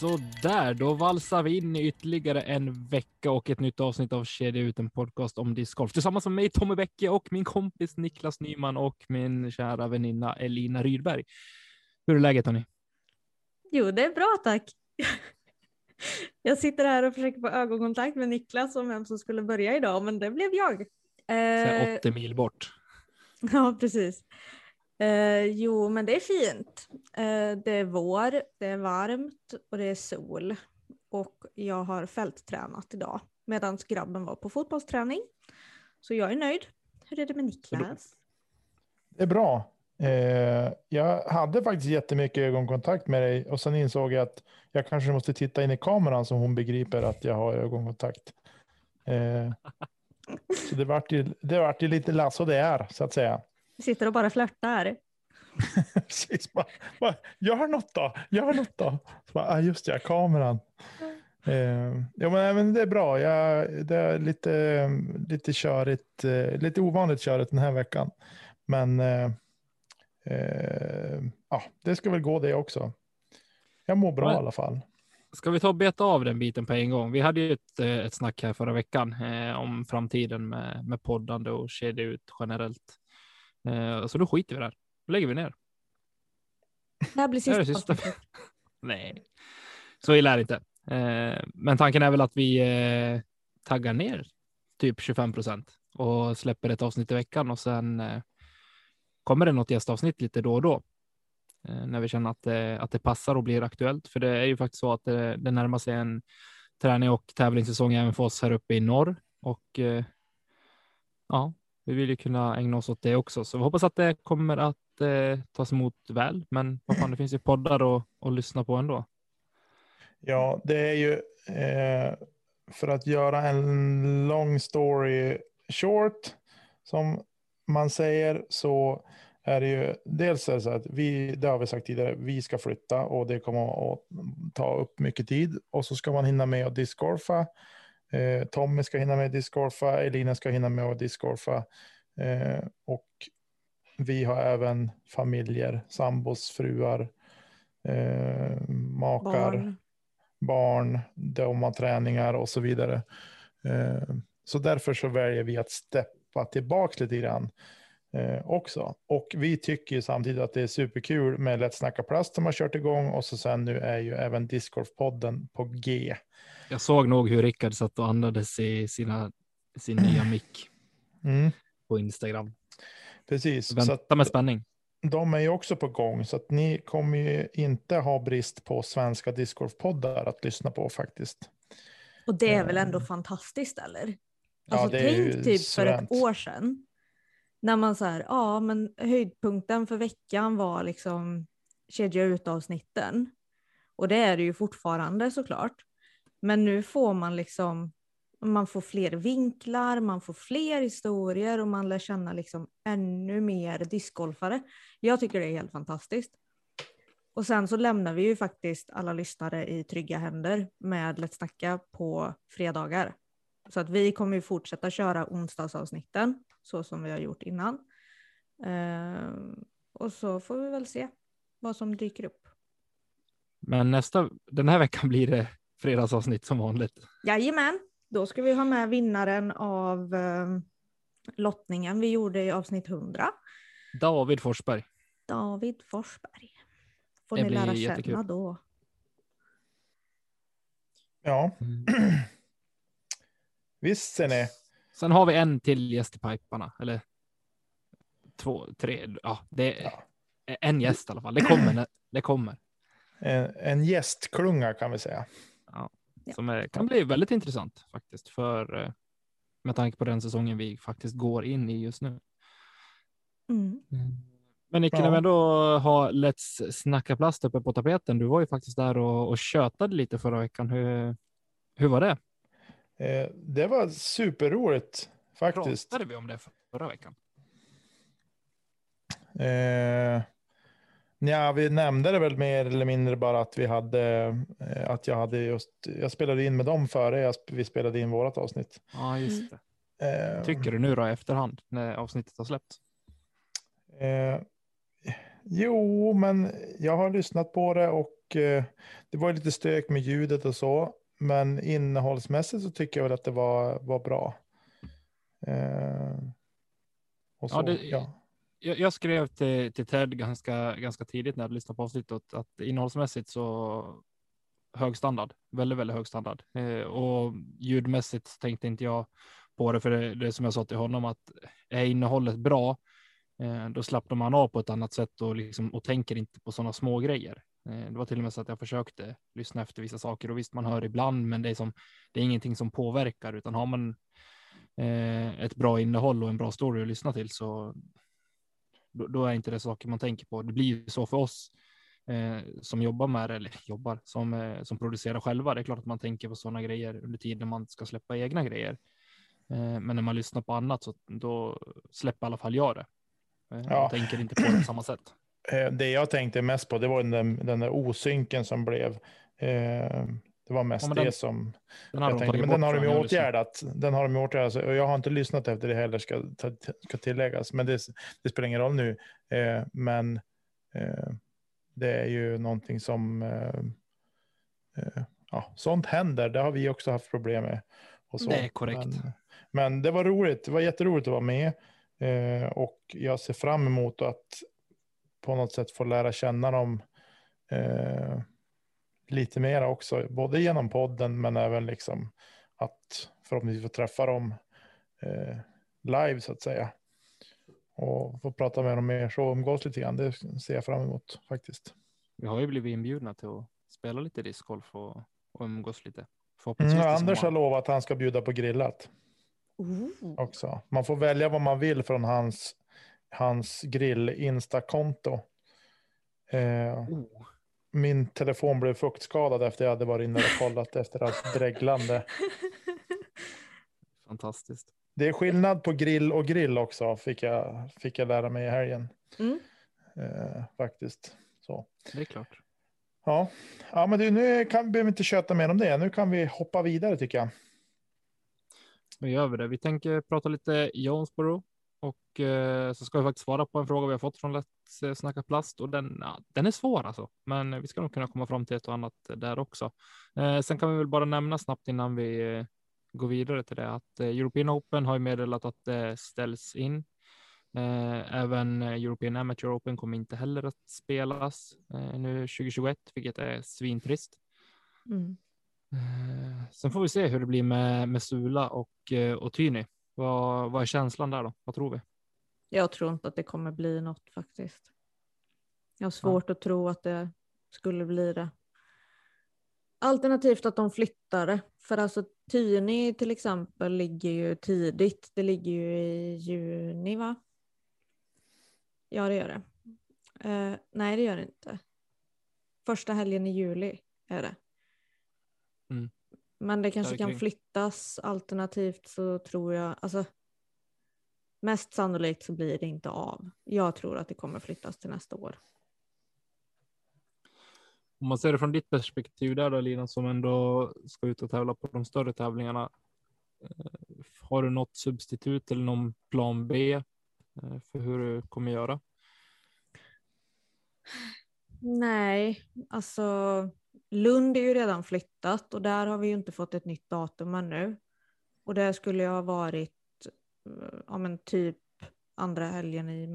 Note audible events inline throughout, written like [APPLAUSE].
Så där, då valsar vi in i ytterligare en vecka och ett nytt avsnitt av Kedja ut en podcast om discgolf tillsammans med mig Tommy Bäcke och min kompis Niklas Nyman och min kära väninna Elina Rydberg. Hur är läget hörni? Jo, det är bra tack. [LAUGHS] Jag sitter här och försöker få ögonkontakt med Niklas om vem som skulle börja idag, men det blev jag. Eh, 80 mil bort. [LAUGHS] Ja, precis. Eh, jo, men det är fint. Eh, det är vår, det är varmt och det är sol. Och jag har fälttränat idag medan grabben var på fotbollsträning. Så jag är nöjd. Hur är det med Niklas? Det är bra. Eh, jag hade faktiskt jättemycket ögonkontakt med dig och sen insåg jag att jag kanske måste titta in i kameran så hon begriper att jag har ögonkontakt. Eh, så det vart ju, det vart ju lite lass och det är så att säga. Sitter och bara flörtar. [LAUGHS] Precis, bara, bara, gör något då, gör något då. Så bara, ah, just det, kameran. Eh, ja, men, men det är bra. Jag, det är lite, lite körigt, eh, lite ovanligt körigt den här veckan. Men eh, eh, ja, det ska väl gå det också. Jag mår bra men, i alla fall. Ska vi ta och beta av den biten på en gång? Vi hade ju ett, eh, ett snack här förra veckan eh, om framtiden med, med poddande och kedja ut generellt. Eh, så då skiter vi där. Då lägger vi ner. Det här blir sista, det sista. [LAUGHS] Nej, så illa är det inte. Eh, men tanken är väl att vi eh, taggar ner typ 25 procent och släpper ett avsnitt i veckan och sen kommer det något gästavsnitt lite då och då när vi känner att det, att det passar och blir aktuellt. För det är ju faktiskt så att det, det närmar sig en träning och tävlingssäsong även för oss här uppe i norr och ja, vi vill ju kunna ägna oss åt det också, så vi hoppas att det kommer att eh, tas emot väl. Men vad fan, det finns ju poddar att, att lyssna på ändå. Ja, det är ju eh, för att göra en long story short, som man säger, så är det ju dels är det så att vi, det har vi sagt tidigare, vi ska flytta och det kommer att ta upp mycket tid och så ska man hinna med att discgolfa Eh, Tommy ska hinna med discgolfa, Elina ska hinna med att discgolfa. Eh, och vi har även familjer, sambos, fruar, eh, makar, barn. barn, de har träningar och så vidare. Så därför så väljer vi att steppa tillbaka lite grann eh, också. Och vi tycker samtidigt att det är superkul med Let's Snacka Plast som har kört igång och så sen nu är ju även Discgolf-podden på G. Jag såg nog hur Rickard satt och andades i sina, sin nya mick mm. på Instagram. Precis. Vänta med spänning. De är ju också på gång, så att ni kommer ju inte ha brist på svenska discgolfpoddar att lyssna på faktiskt. Och det är väl ändå uh, fantastiskt eller? Alltså ja, tänk typ för ett år sedan. När man så här, ja men höjdpunkten för veckan var liksom kedja ut avsnitten. Och det är det ju fortfarande såklart. Men nu får man liksom, man får fler vinklar, man får fler historier och man lär känna liksom ännu mer discgolfare. Jag tycker det är helt fantastiskt. Och sen så lämnar vi ju faktiskt alla lyssnare i trygga händer med Let's Snacka på fredagar. Så att vi kommer ju fortsätta köra onsdagsavsnitten så som vi har gjort innan. Ehm, och så får vi väl se vad som dyker upp. Men nästa, den här veckan blir det fredagsavsnitt som vanligt. Jajamän, då ska vi ha med vinnaren av eh, lottningen vi gjorde i avsnitt 100. David Forsberg. David Forsberg. Får det ni lära känna jättekul. då. Ja. Mm. [CLEARS THROAT] Visst ser ni. Sen har vi en till gäst i piparna, eller två, tre. Ja, det är ja. en gäst i alla fall. Det kommer. Det kommer. En, en gästklunga kan vi säga. Ja, som är, kan bli väldigt intressant faktiskt för eh, med tanke på den säsongen vi faktiskt går in i just nu. Mm. mm. Men Nicke, när vi ändå har Let's snacka plast uppe på tapeten. Du var ju faktiskt där och, och tjötade lite förra veckan. Hur, hur var det? Eh, det var superroligt faktiskt. Pratade vi om det förra veckan? Eh, Ja, vi nämnde det väl mer eller mindre bara att vi hade, eh, att jag hade just, jag spelade in med dem före jag, vi spelade in vårat avsnitt. Ja, just det. Uh, Tycker du nu då efterhand när avsnittet har släppts? Uh, jo, men jag har lyssnat på det och eh, det var lite stök med ljudet och så. Men innehållsmässigt så tycker jag väl att det var, var bra. Eh, och så, ja, det, ja. Jag, jag, skrev till, till Ted ganska, ganska tidigt när jag lyssnade på avsnittet att, att innehållsmässigt så hög standard, väldigt, väldigt hög standard. Eh, och ljudmässigt tänkte inte jag på det, för det, det som jag sa till honom att är innehållet bra, eh, då slappnar man av på ett annat sätt och, liksom, och tänker inte på sådana små grejer. Eh, det var till och med så att jag försökte lyssna efter vissa saker och visst, man hör ibland, men det är som det är ingenting som påverkar, utan har man eh, ett bra innehåll och en bra story att lyssna till så då, då är inte det saker man tänker på. Det blir ju så för oss eh, som jobbar med det, eller jobbar som, eh, som producerar själva. Det är klart att man tänker på sådana grejer under tiden man ska släppa egna grejer. Eh, men när man lyssnar på annat så då släpper i alla fall jag det. Eh, ja. Jag tänker inte på det på samma sätt. Eh, det jag tänkte mest på det var den, den där osynken som blev. Eh, det var mest ja, den, det som den jag tänkte. Men den har de ju åtgärdat. Den har de åtgärdat. Och jag har inte lyssnat efter det heller ska, ska tilläggas. Men det, det spelar ingen roll nu. Eh, men eh, det är ju någonting som. Eh, eh, ja, sånt händer. Det har vi också haft problem med. Och så. Det är korrekt. Men, men, det var roligt. Det var jätteroligt att vara med. Eh, och jag ser fram emot att på något sätt få lära känna dem lite mera också, både genom podden men även liksom att förhoppningsvis få träffa dem eh, live så att säga. Och få prata med dem mer så umgås lite grann. Det ser jag fram emot faktiskt. Vi har ju blivit inbjudna till att spela lite discgolf och, och umgås lite. Mm, Anders har lovat att han ska bjuda på grillat. Ooh. Också. Man får välja vad man vill från hans, hans grill Insta-konto. Eh, oh min telefon blev fuktskadad efter jag hade varit inne och kollat efter allt dreglande. [LAUGHS] Fantastiskt. Det är skillnad på grill och grill också, fick jag, fick jag lära mig i helgen. Mm. Eh, faktiskt. Så. Det är klart. Ja, ja men du, nu kan, behöver vi inte köta mer om det. Nu kan vi hoppa vidare tycker jag. Nu gör vi det. Vi tänker prata lite Jonesboro. Och eh, så ska vi faktiskt svara på en fråga vi har fått från eh, Snacka Plast och den, ja, den är svår alltså, men vi ska nog kunna komma fram till ett och annat där också. Eh, sen kan vi väl bara nämna snabbt innan vi eh, går vidare till det att eh, European Open har ju meddelat att det ställs in. Eh, även European Amateur Open kommer inte heller att spelas nu 2021, vilket är svintrist. Mm. Sen får vi se hur det blir med, med Sula och, och Tyni. Vad, vad är känslan där då? Vad tror vi? Jag tror inte att det kommer bli något faktiskt. Jag har svårt ja. att tro att det skulle bli det. Alternativt att de flyttar det. För alltså Tyni till exempel ligger ju tidigt. Det ligger ju i juni va? Ja det gör det. Uh, nej det gör det inte. Första helgen i juli är det. Mm. Men det kanske kan flyttas alternativt så tror jag, alltså mest sannolikt så blir det inte av. Jag tror att det kommer flyttas till nästa år. Om man ser det från ditt perspektiv där då Lina som ändå ska ut och tävla på de större tävlingarna. Eh, har du något substitut eller någon plan B eh, för hur du kommer göra? Nej, alltså Lund är ju redan flyttat och där har vi ju inte fått ett nytt datum ännu. Och det skulle ju ha varit ja, men typ andra helgen i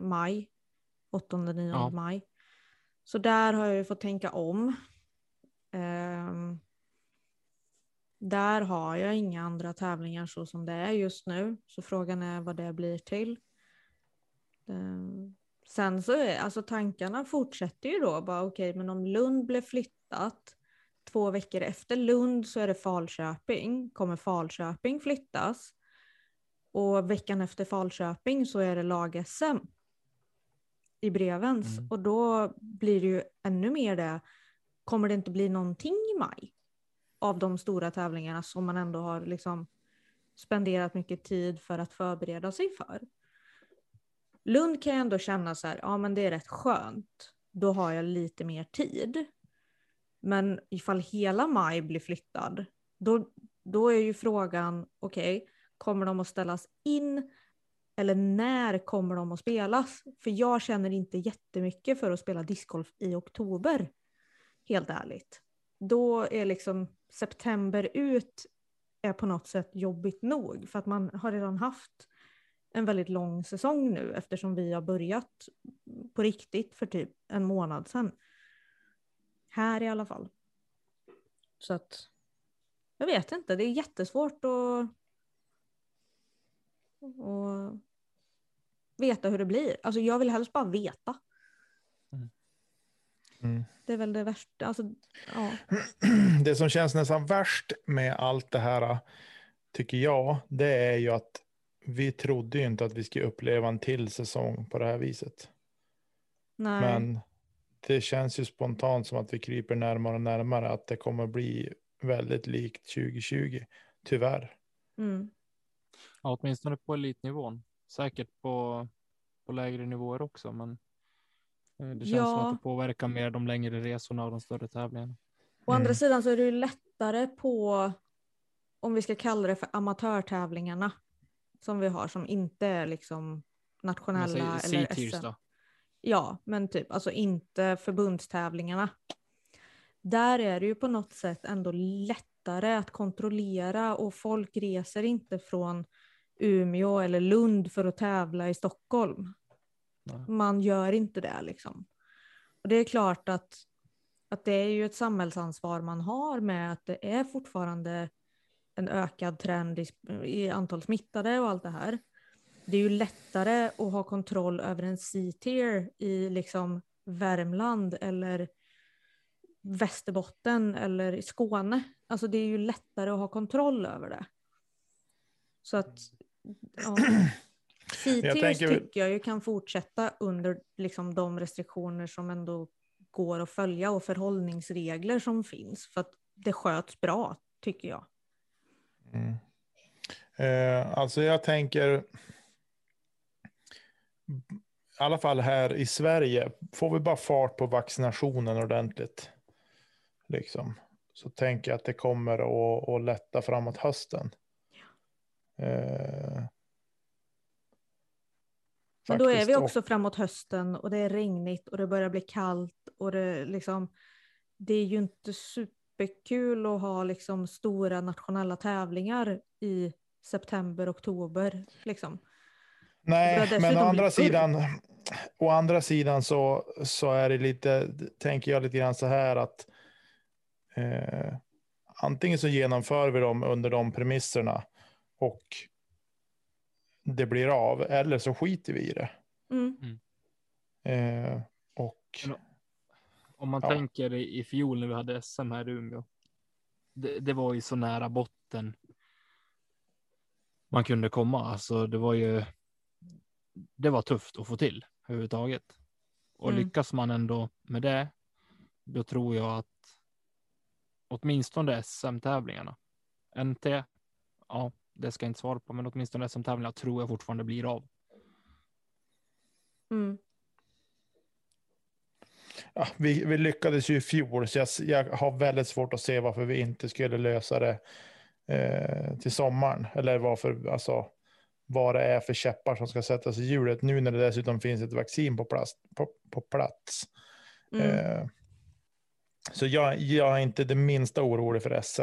maj, 8-9 ja. maj. Så där har jag ju fått tänka om. Um, där har jag inga andra tävlingar så som det är just nu, så frågan är vad det blir till. Um, sen så är alltså tankarna fortsätter ju då, bara okej, okay, men om Lund blev flyttat två veckor efter Lund så är det Falköping. Kommer Falköping flyttas och veckan efter Falköping så är det lag-SM i Brevens mm. och då blir det ju ännu mer det. Kommer det inte bli någonting i maj av de stora tävlingarna som man ändå har liksom spenderat mycket tid för att förbereda sig för? Lund kan jag ändå känna så här, ja men det är rätt skönt. Då har jag lite mer tid. Men ifall hela maj blir flyttad, då, då är ju frågan, okej, okay, kommer de att ställas in? Eller när kommer de att spelas? För jag känner inte jättemycket för att spela discgolf i oktober. helt ärligt. Då är liksom september ut är på något sätt jobbigt nog för att man har redan haft en väldigt lång säsong nu eftersom vi har börjat på riktigt för typ en månad sedan. Här i alla fall. Så att jag vet inte, det är jättesvårt att, att veta hur det blir. Alltså jag vill helst bara veta. Mm. mm. Det är väl det värsta. Alltså, ja. [CLEARS THROAT] Det som känns nästan värst med allt det här, tycker jag, det är ju att vi trodde ju inte att vi skulle uppleva en till säsong på det här viset. Nej. Men det känns ju spontant som att vi kryper närmare och närmare att det kommer bli väldigt likt 2020, tyvärr. Mm. Ja, åtminstone på elitnivån. Säkert på, på lägre nivåer också, men eh, det känns ja. som att det påverkar mer de längre resorna och de större tävlingarna. Å andra mm. sidan så är det ju lättare på, om vi ska kalla det för amatörtävlingarna, som vi har som inte är liksom nationella eller SM. Då. Ja, men typ alltså inte förbundstävlingarna. Där är det ju på något sätt ändå lättare att kontrollera och folk reser inte från Umeå eller Lund för att tävla i Stockholm. Nej. Man gör inte det liksom. Och det är klart att, att det är ju ett samhällsansvar man har med att det är fortfarande en ökad trend i, i antal smittade och allt det här. Det är ju lättare att ha kontroll över en C-tier i liksom Värmland eller Västerbotten eller i Skåne. Alltså det är ju lättare att ha kontroll över det. Så att ja. [CLEARS THROAT] C-tiers tänker... tycker jag ju kan fortsätta under liksom de restriktioner som ändå går att följa och förhållningsregler som finns. För att det sköts bra, tycker jag. Mm. Eh, alltså jag tänker, i alla fall här i Sverige, får vi bara fart på vaccinationen ordentligt, liksom, så tänker jag att det kommer att, att lätta framåt hösten. Eh, men då är vi också framåt hösten och det är regnigt och det börjar bli kallt och det liksom, det är ju inte super superkul att ha liksom stora nationella tävlingar i september, oktober. Liksom. Nej, men å andra sidan, å andra sidan så, så är det lite, tänker jag lite grann så här att eh, antingen så genomför vi dem under de premisserna och det blir av, eller så skiter vi i det. Mm. mm. Eh, och om man ja. tänker i fjol när vi hade SM här i Umeå. Det, det, var ju så nära botten. Man kunde komma, alltså det var ju. Det var tufft att få till överhuvudtaget. Och mm. lyckas man ändå med det. Då tror jag att. Åtminstone SM-tävlingarna. NT. Ja, det ska jag inte svara på, men åtminstone SM-tävlingarna tror jag fortfarande blir av. Mm ja, vi, vi, lyckades ju i fjol, så jag, jag, har väldigt svårt att se varför vi inte skulle lösa det eh, till sommaren. Eller varför, alltså, vad det är för käppar som ska sättas i hjulet nu när det dessutom finns ett vaccin på plats. På, på plats. Mm. Eh, så jag, jag, är inte det minsta orolig för SM.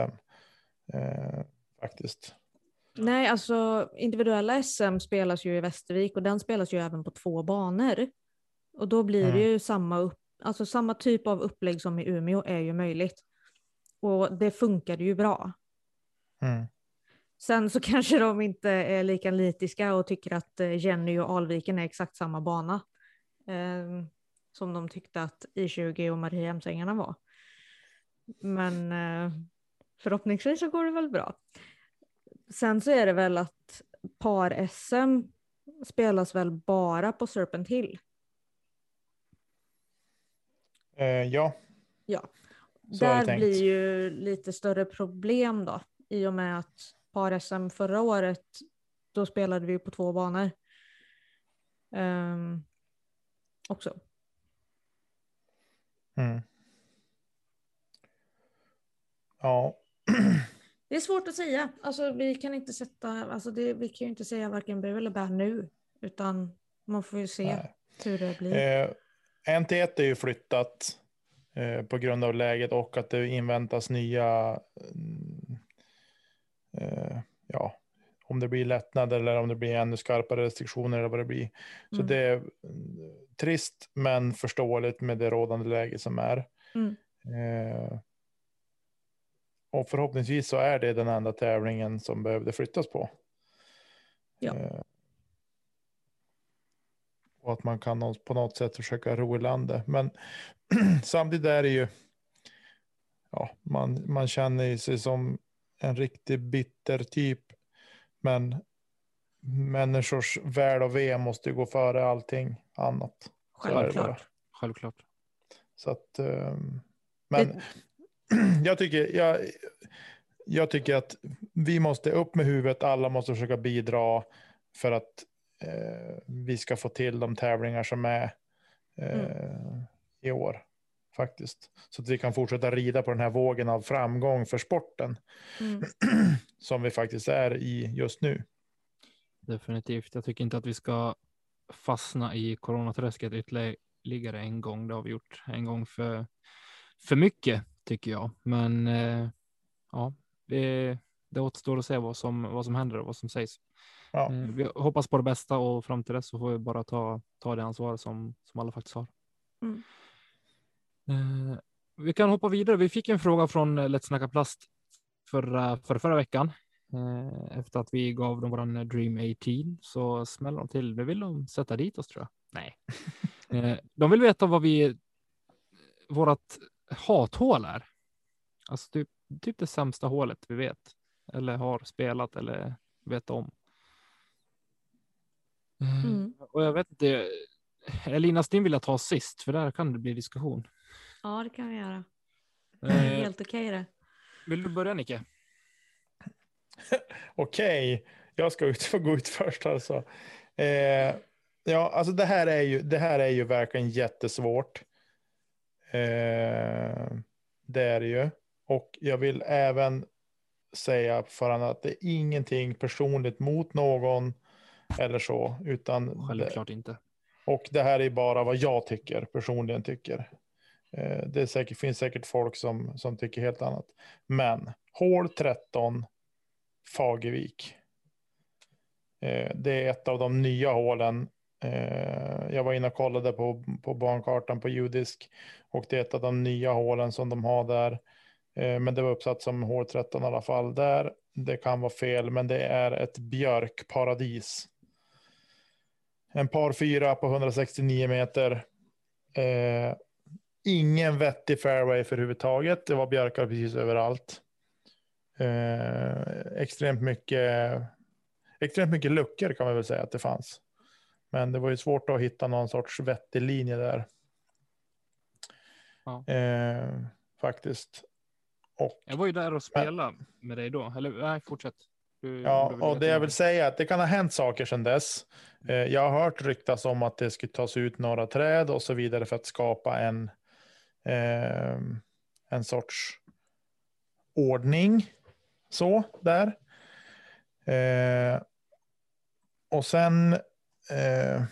Eh, faktiskt. Nej, alltså individuella SM spelas ju i Västervik och den spelas ju även på två banor. Och då blir mm. det ju samma upp, alltså samma typ av upplägg som i Umeå är ju möjligt. Och det funkade ju bra. Mm. Sen så [LAUGHS] kanske de inte är lika nitiska och tycker att eh, Jenny och Alviken är exakt samma bana. Eh, som de tyckte att I20 och Mariehemsängarna var. Men eh, förhoppningsvis så går det väl bra. Sen så är det väl att par-SM spelas väl bara på Serpent Hill. Eh, ja. Ja. Så Där blir ju lite större problem då i och med att par-SM förra året då spelade vi på två banor. Um, också. Mm. Ja. [CLEARS THROAT] Det är svårt att säga. Alltså, vi kan inte sätta, alltså det, vi kan ju inte säga varken bu eller bär nu, utan man får ju se Nej. hur det blir. Eh, NT1 är ju flyttat eh, på grund av läget och att det inväntas nya, eh, ja, om det blir lättnader eller om det blir ännu skarpare restriktioner eller vad det blir. Så mm. det är mm, trist men förståeligt med det rådande läget som är. Mm. Eh, och förhoppningsvis så är det den enda tävlingen som behövde flyttas på. Ja. Eh, och att man kan på något sätt försöka ro i landet. Men [CLEARS THROAT] samtidigt är det ju, ja, man, man känner sig som en riktig bitter typ. Men människors väl och ve måste gå före allting annat. Självklart. Självklart. Så att, ehm, men [CLEARS THROAT] jag tycker, jag, jag tycker att vi måste upp med huvudet, alla måste försöka bidra för att eh, vi ska få till de tävlingar som är eh, mm. i år. Faktiskt. Så att vi kan fortsätta rida på den här vågen av framgång för sporten. Mm. [CLEARS THROAT] som vi faktiskt är i just nu. Definitivt. Jag tycker inte att vi ska fastna i coronaträsket ytterligare en gång. Det har vi gjort en gång för, för mycket tycker jag. Men eh, ja, det, det återstår att se vad som, vad som händer och vad som sägs. Ja. Eh, vi hoppas på det bästa och fram till dess så får vi bara ta, ta det ansvar som, som alla faktiskt har. Mm. Eh, vi kan hoppa vidare. Vi fick en fråga från Let's Snacka Plast förra, för förra veckan. Eh, efter att vi gav dem våran Dream 18 så smäller de till. Nu vill de sätta dit oss tror jag. Nej, [LAUGHS] eh, de vill veta vad vi, vårat hathål är. Alltså typ, typ det sämsta hålet vi vet eller har spelat eller vet om. Eh, mm. Och jag vet inte, Elina Stin vill jag ta sist för där kan det bli diskussion. Ja, det kan vi göra. Eh, [CLEARS THROAT] Helt okej okay, det. Vill du börja Nicke? [LAUGHS] okej, okay. jag ska ut, [LAUGHS] få gå ut först alltså. Eh, ja, alltså det här är ju, det här är ju verkligen jättesvårt. Eh, det är det ju. Och jag vill även säga för att det är ingenting personligt mot någon eller så, utan självklart det, inte. Och det här är bara vad jag tycker, personligen tycker. Eh, det säkert, finns säkert folk som, som tycker helt annat. Men hål 13, Fagervik. Eh, det är ett av de nya hålen. Jag var inne och kollade på, på bankartan på judisk och det är ett av de nya hålen som de har där. Eh, men det var uppsatt som hål 13 i alla fall där. Det kan vara fel, men det är ett björkparadis. En par fyra på 169 meter. Eh, ingen vettig fairway för huvudtaget. Det var björkar precis överallt. Eh, extremt mycket. Extremt mycket luckor kan man väl säga att det fanns. Men det var ju svårt att hitta någon sorts vettig linje där. Ja. Eh, faktiskt. Och, jag var ju där och spelade med dig då. Eller nej, fortsätt. Du, ja, och det jag vill säga är att det kan ha hänt saker sedan dess. Eh, jag har hört ryktas om att det skulle tas ut några träd och så vidare för att skapa en, eh, en sorts ordning. Så där. Eh, och sen, eh,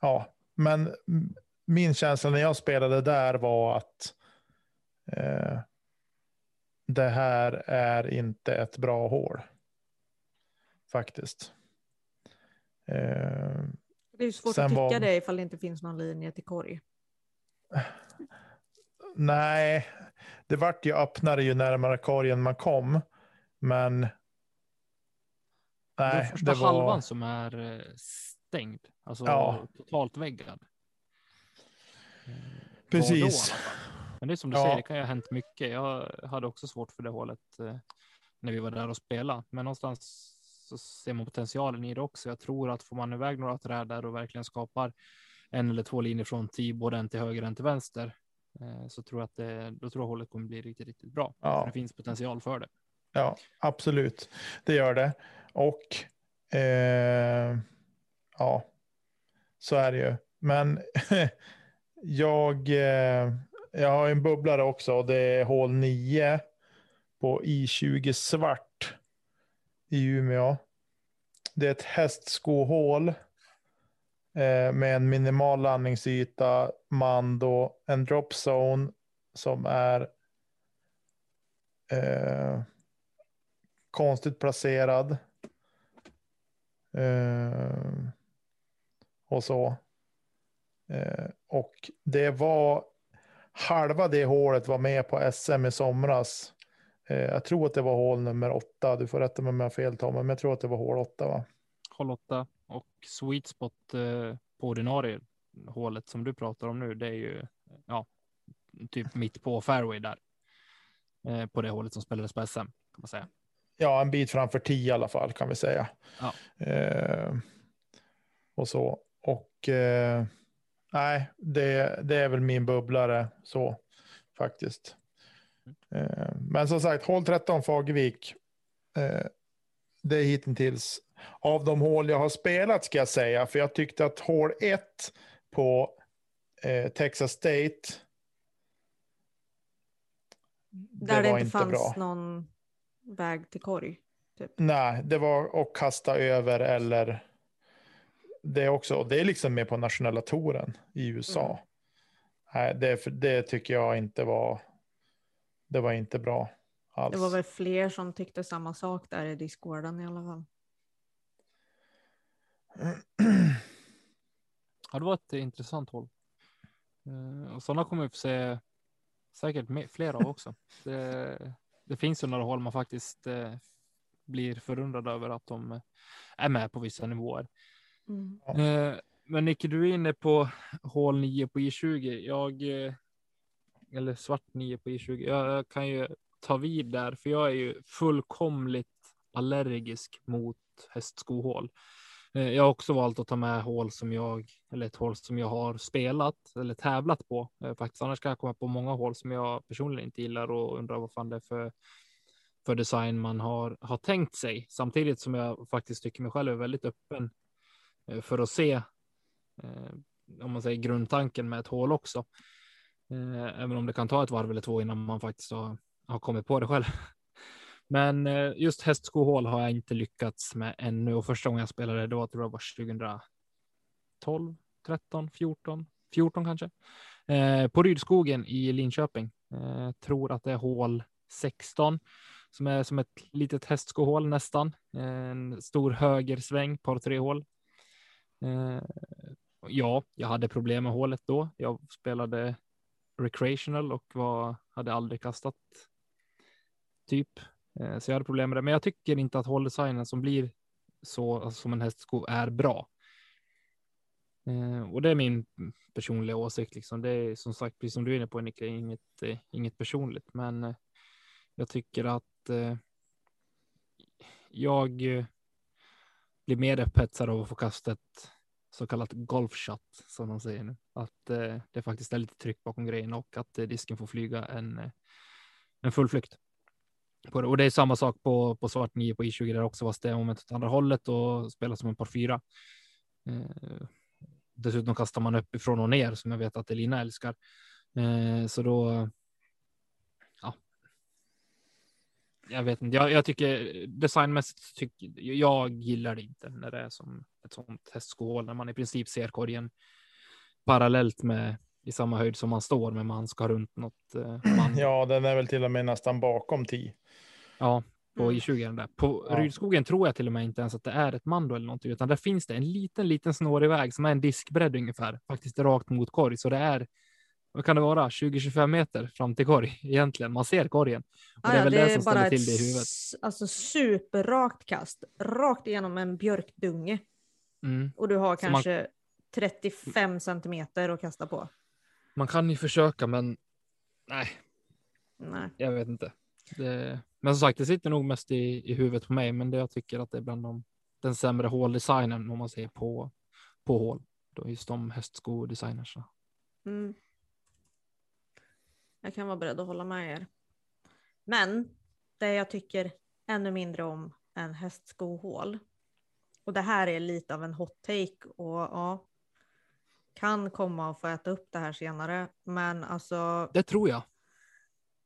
ja, men min känsla när jag spelade där var att eh, det här är inte ett bra hål. Faktiskt. Eh, det är svårt att tycka var... det ifall det inte finns någon linje till korg. Nej, det vart ju öppnare ju närmare korgen man kom. Men. Nej, det är första var... halvan som är eh, stängd, alltså ja. totalt väggad. Precis. Men det är som du ja. säger, det kan ju ha hänt mycket. Jag hade också svårt för det hålet eh, när vi var där och spelade, men någonstans så ser man potentialen i det också. Jag tror att får man iväg några träd där och verkligen skapar en eller två linjer från tee, både en till höger och en till vänster, eh, så tror jag att det, då tror jag hållet kommer bli riktigt, riktigt bra. Ja. Det finns potential för det. Ja, absolut. Det gör det. Och eh, ja, så är det ju. Men [LAUGHS] jag, eh, jag har en bubblare också och det är hål 9 på I20 svart i Umeå. Det är ett hästskohål eh, med en minimal landningsyta, mando, en dropzone som är eh, konstigt placerad. Eh, och så. Eh, och det var halva det hålet var med på SM i somras. Eh, jag tror att det var hål nummer åtta. Du får rätta mig om jag har fel Tom, men jag tror att det var hål åtta va? Hål åtta och sweet spot eh, på ordinarie hålet som du pratar om nu. Det är ju ja, typ mitt på fairway där. Eh, på det hålet som spelades på SM kan man säga. Ja, en bit framför tio i alla fall kan vi säga. Ja. Eh, och så. Och eh, nej, det, det är väl min bubblare så faktiskt. Eh, men som sagt, hål 13 Fagervik. Eh, det är hittills av de hål jag har spelat ska jag säga. För jag tyckte att hål 1 på eh, Texas State. Där det, det inte fanns bra. någon väg till korg. Typ. Nej, det var att kasta över eller det är också. Det är liksom med på nationella touren i USA. Mm. Nej, det, det tycker jag inte var. Det var inte bra. Alls. Det var väl fler som tyckte samma sak där i Discorden i alla fall. Ja, det var ett intressant håll. Uh, och sådana kommer vi få se säkert fler av också. Det, det finns ju några håll man faktiskt uh, blir förundrad över att de är med på vissa nivåer. Mm. Uh, men Nicke, du är inne på hål 9 på I20. Jag, eller svart 9 på I20. Jag, jag kan ju ta vid där, för jag är ju fullkomligt allergisk mot hästskohål. Eh, jag har också valt att ta med hål som jag, eller ett hål som jag har spelat eller tävlat på. Eh, faktiskt annars kan jag komma på många hål som jag personligen inte gillar och undrar vad fan det är för, för design man har, har tänkt sig. Samtidigt som jag faktiskt tycker mig själv är väldigt öppen eh, för att se, om man säger grundtanken med ett hål också. Även om det kan ta ett varv eller två innan man faktiskt har, har kommit på det själv. Men eh, just hästskohål har jag inte lyckats med ännu och första gången jag spelade då tror jag var 2012, 13, 14, 14 kanske. Eh, på Rydskogen i Linköping. Eh, tror att det är hål 16 som är som ett litet hästskohål nästan. Eh, en stor högersväng, par tre hål. Eh, ja, jag hade problem med hålet då. Jag spelade recreational och var, hade aldrig kastat typ Eh, så jag hade problem med det, men jag tycker inte att hålldesignen som blir så alltså, som en hästsko är bra. Eh, och det är min personliga åsikt. Liksom. Det är som sagt, precis som du är inne på, Nicke, inget, eh, inget personligt, men jag tycker att jag blir mer upphetsad av att få kasta ett så kallat golfshot som de säger nu. Att det faktiskt är lite tryck bakom grejen och att disken får flyga en, en full flykt på det. Och det är samma sak på, på svart 9 på I20 där också, fast det är momentet åt andra hållet och spelar som en par fyra. Eh, dessutom kastar man uppifrån och ner som jag vet att Elina älskar. Eh, så då. Ja. Jag vet inte. Jag, jag tycker designmässigt tycker jag gillar det inte när det är som ett sånt hästskål, när man i princip ser korgen parallellt med i samma höjd som man står, men man ska runt något. Eh, [CLEARS THROAT] ja, den är väl till och med nästan bakom 10. Ja, på mm. I20 där. På ja. Rydskogen tror jag till och med inte ens att det är ett mando eller någonting, utan där finns det en liten, liten snårig väg som är en diskbredd ungefär, faktiskt rakt mot korg. Så det är, vad kan det vara, 20-25 meter fram till korg [LAUGHS] egentligen. Man ser korgen. Och det är väl det, det som ställer till det i huvudet. Alltså superrakt kast, rakt igenom en björkdunge. Mm. Och du har kanske man... 35 centimeter att kasta på. Man kan ju försöka, men nej. Nej. Jag vet inte. Det... Men som sagt, det sitter nog mest i, i huvudet på mig, men det jag tycker att det är bland de, den sämre håldesignen om man ser på, på hål. Då just de hästskodesignerna. Mm. Jag kan vara beredd att hålla med er. Men det jag tycker ännu mindre om än hästskohål. Och det här är lite av en hot take och ja, kan komma och få äta upp det här senare. Men alltså. Det tror jag.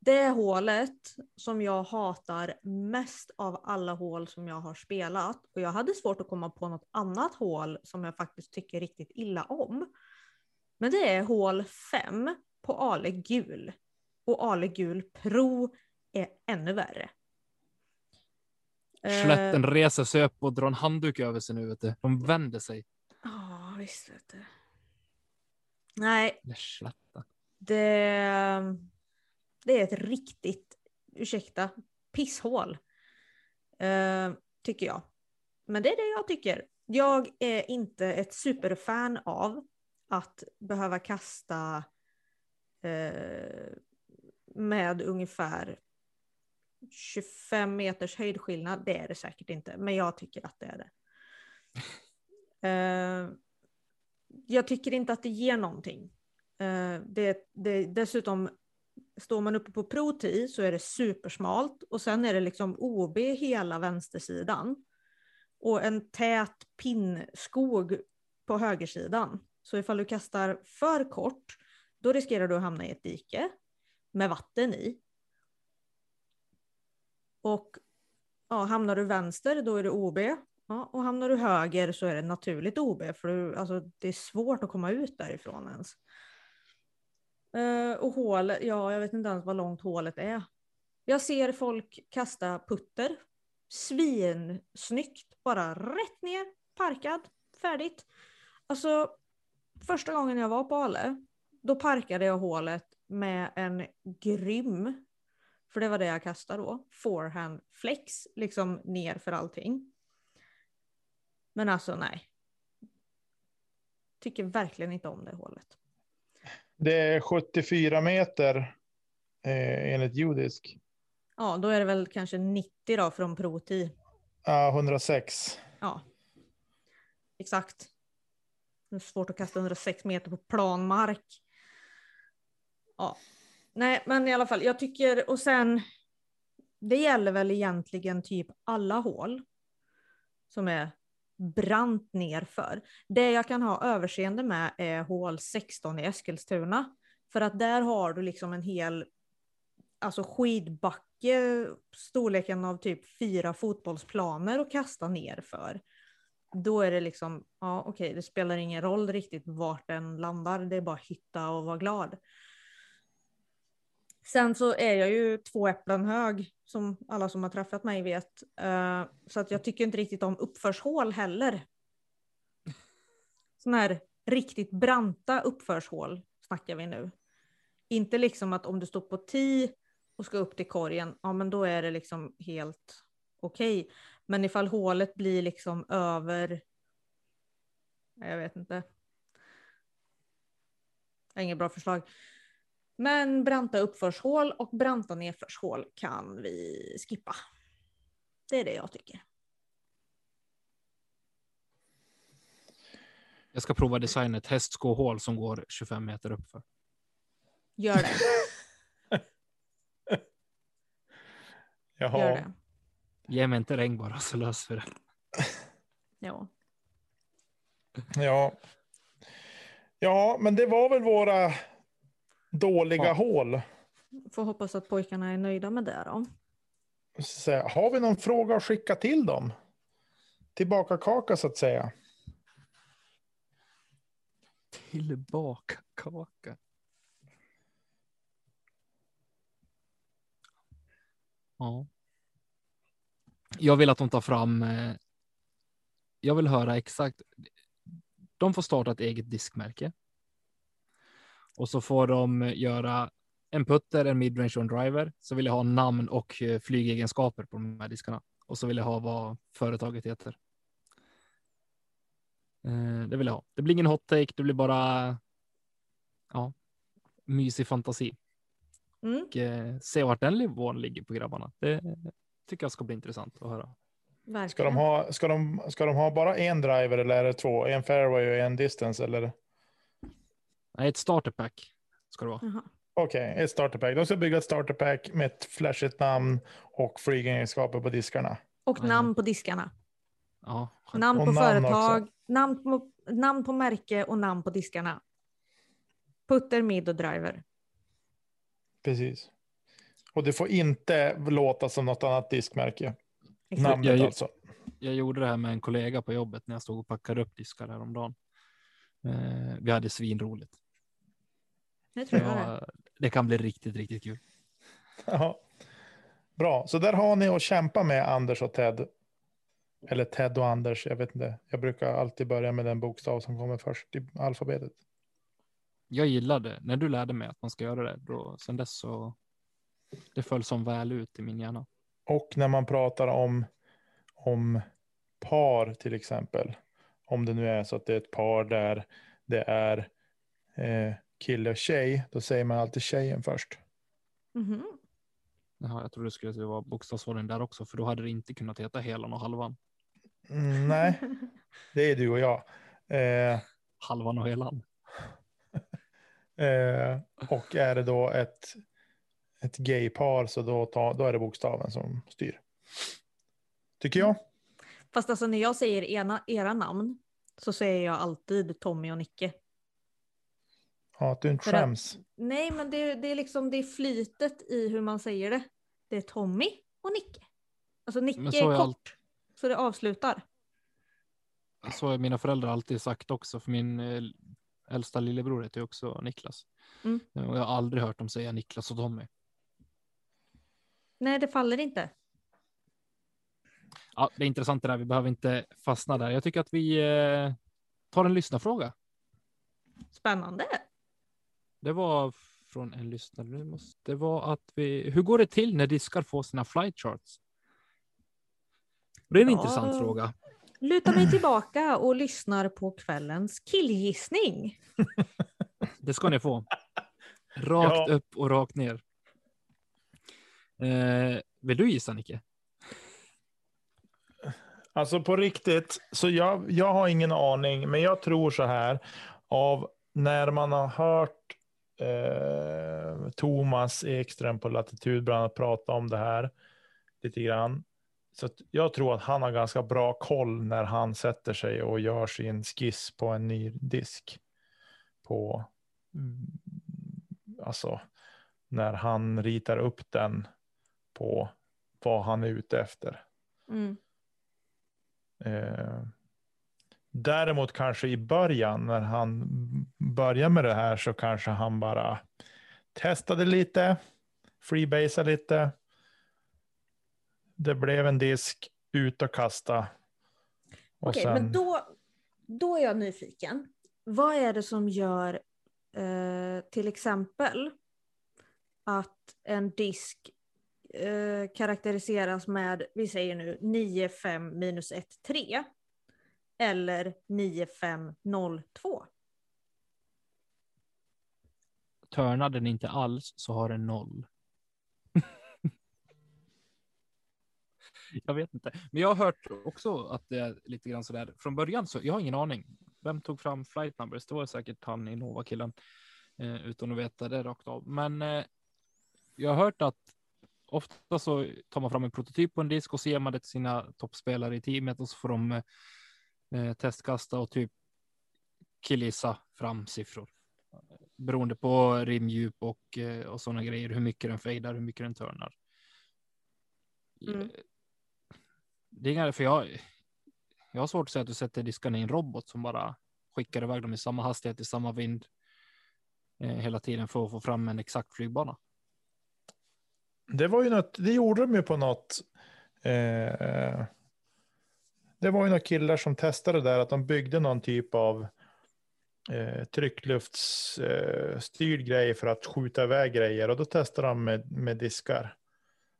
Det hålet som jag hatar mest av alla hål som jag har spelat och jag hade svårt att komma på något annat hål som jag faktiskt tycker riktigt illa om. Men det är hål 5 på Ale gul. och Ale Gul Pro är ännu värre. Slätten uh, reser sig upp och drar en handduk över sig nu. Vet du. De vänder sig. Ja, oh, visst vet du. Nej. Det, det är ett riktigt, ursäkta, pisshål. Uh, tycker jag. Men det är det jag tycker. Jag är inte ett superfan av att behöva kasta uh, med ungefär 25 meters höjdskillnad. Det är det säkert inte, men jag tycker att det är det. Uh, [LAUGHS] jag tycker inte att det ger någonting. Uh, det, det, dessutom, står man uppe på Pro så är det supersmalt och sen är det liksom OB hela vänstersidan. Och en tät pinnskog på högersidan. Så ifall du kastar för kort, då riskerar du att hamna i ett dike med vatten i. Och ja, hamnar du vänster då är det OB. Ja, och hamnar du höger så är det naturligt OB för du, alltså, det är svårt att komma ut därifrån ens. Uh, och hålet, ja jag vet inte ens vad långt hålet är. Jag ser folk kasta putter. Svinsnyggt, bara rätt ner, parkad, färdigt. Alltså första gången jag var på Ale, då parkade jag hålet med en grym för det var det jag kastade då. Forehand flex, liksom ner för allting. Men alltså nej. Tycker verkligen inte om det hålet. Det är 74 meter eh, enligt judisk. Ja, då är det väl kanske 90 då från Proti. Ja, 106. Ja, exakt. Det är svårt att kasta 106 meter på plan mark. Ja, nej, men i alla fall, jag tycker, och sen, det gäller väl egentligen typ alla hål som är brant nerför. Det jag kan ha överseende med är hål 16 i Eskilstuna. För att där har du liksom en hel alltså skidbacke, storleken av typ fyra fotbollsplaner att kasta nerför. Då är det liksom, ja okej, okay, det spelar ingen roll riktigt vart den landar, det är bara hitta och vara glad. Sen så är jag ju två äpplen hög, som alla som har träffat mig vet. Eh, så att jag tycker inte riktigt om uppförshål heller. Sådana här riktigt branta uppförshål snackar vi nu. Inte liksom att om du står på ti och ska upp till korgen, ja men då är det liksom helt okej. Okay. Men ifall hålet blir liksom över, jag vet inte. Inget bra förslag. Men branta uppförshål och branta nedförshål kan vi skippa. Det är det jag tycker. Jag ska prova designa ett hästskohål som går 25 meter uppför. Gör det. [LAUGHS] Jaha. Gör det. Ge mig inte regn bara så löser vi det. [LAUGHS] ja. Ja. Ja, men det var väl våra dåliga ja. hål. Får hoppas att pojkarna är nöjda med det då. Så, har vi någon fråga att skicka till dem? Tillbaka kaka så att säga. Tillbaka kaka. Ja. Jag vill att de tar fram. Eh, jag vill höra exakt. De får starta ett eget diskmärke. Och så får de göra en putter, en midrange och en driver. Så vill jag ha namn och eh, flygegenskaper på de här diskarna. Och så vill jag ha vad företaget heter. Eh, det vill jag ha. Det blir ingen hot take, det blir bara ja, mysig fantasi. Mm. Och eh, se vart den nivån ligger på grabbarna. Det tycker jag ska bli intressant att höra. Ska de, ha, ska, de, ska de ha bara en driver eller är det två? En fairway och en distance eller? Nej, ett starterpack ska det vara. Okej, okay, ett starterpack. De ska bygga ett starterpack med ett flashigt namn och flygegenskaper på diskarna. Och namn på diskarna. Ja. Namn på namn företag, namn på, namn på märke och namn på diskarna. Putter, mid och driver. Precis. Och det får inte låta som något annat diskmärke. Namnet jag, alltså. Jag gjorde det här med en kollega på jobbet när jag stod och packade upp diskar häromdagen. Eh, vi hade svinroligt. Det tror jag det. det kan bli riktigt, riktigt kul. Ja. Bra, så där har ni att kämpa med Anders och Ted. Eller Ted och Anders, jag vet inte. Jag brukar alltid börja med den bokstav som kommer först i alfabetet. Jag gillade när du lärde mig att man ska göra det. Då, sen dess så det föll som väl ut i min hjärna. Och när man pratar om, om par till exempel. Om det nu är så att det är ett par där det är eh, kille och tjej. Då säger man alltid tjejen först. Mm -hmm. Jaha, jag trodde det skulle vara bokstavsordning där också, för då hade det inte kunnat heta helan och halvan. Mm, nej, [LAUGHS] det är du och jag. Eh, halvan och helan. [LAUGHS] eh, och är det då ett, ett gaypar så då, ta, då är det bokstaven som styr. Tycker jag. Fast alltså när jag säger ena, era namn så säger jag alltid Tommy och Nicke. Ja, att du inte skäms. nej, men det, det, är liksom det är flytet i hur man säger det. Det är Tommy och Nicke. Alltså Nicke är, är kort, allt... så det avslutar. Så har mina föräldrar alltid sagt också, för min eh, äldsta lillebror heter också Niklas. Mm. Och jag har aldrig hört dem säga Niklas och Tommy. Nej, det faller inte. Ja, det är intressant det där. Vi behöver inte fastna där. Jag tycker att vi eh, tar en lyssnarfråga. Spännande. Det var från en lyssnare. Nu måste det vara att vi. Hur går det till när diskar får sina flight charts? Det är en ja. intressant fråga. Luta mig tillbaka och lyssnar på kvällens killgissning. [LAUGHS] det ska ni få. Rakt ja. upp och rakt ner. Eh, vill du gissa Nicke? Alltså på riktigt, så jag, jag har ingen aning, men jag tror så här. Av när man har hört eh, Thomas Ekström på Latitud bland annat prata om det här lite grann. Så jag tror att han har ganska bra koll när han sätter sig och gör sin skiss på en ny disk. På, mm, alltså, när han ritar upp den på vad han är ute efter. Mm. Eh, däremot kanske i början när han börjar med det här så kanske han bara testade lite, freebasade lite. Det blev en disk, ut och kasta. Okej, sen... men då, då är jag nyfiken. Vad är det som gör eh, till exempel att en disk eh, karaktäriseras med, vi säger nu 9, 5 minus 1, 3. Eller 9, Törnar den inte alls så har den noll. jag vet inte, men jag har hört också att det är lite grann så där från början. Så jag har ingen aning. Vem tog fram flight numbers? Det var säkert han i Nova killen eh, utan att veta det rakt av. Men eh, jag har hört att ofta så tar man fram en prototyp på en disk och så ger man det till sina toppspelare i teamet och så får de eh, eh testkasta och typ killisa fram siffror. Beroende på rimdjup och, eh, och sådana grejer, hur mycket den fejdar, hur mycket den törnar. Mm. Det är inga, för jag, jag har svårt att säga att du sätter diskarna i en robot som bara skickar iväg dem i samma hastighet, i samma vind eh, hela tiden för att få fram en exakt flygbana. Det var ju något, det gjorde de ju på något. Eh, det var ju några killar som testade där att de byggde någon typ av eh, tryckluftsstyrd eh, grej för att skjuta iväg grejer och då testade de med, med diskar.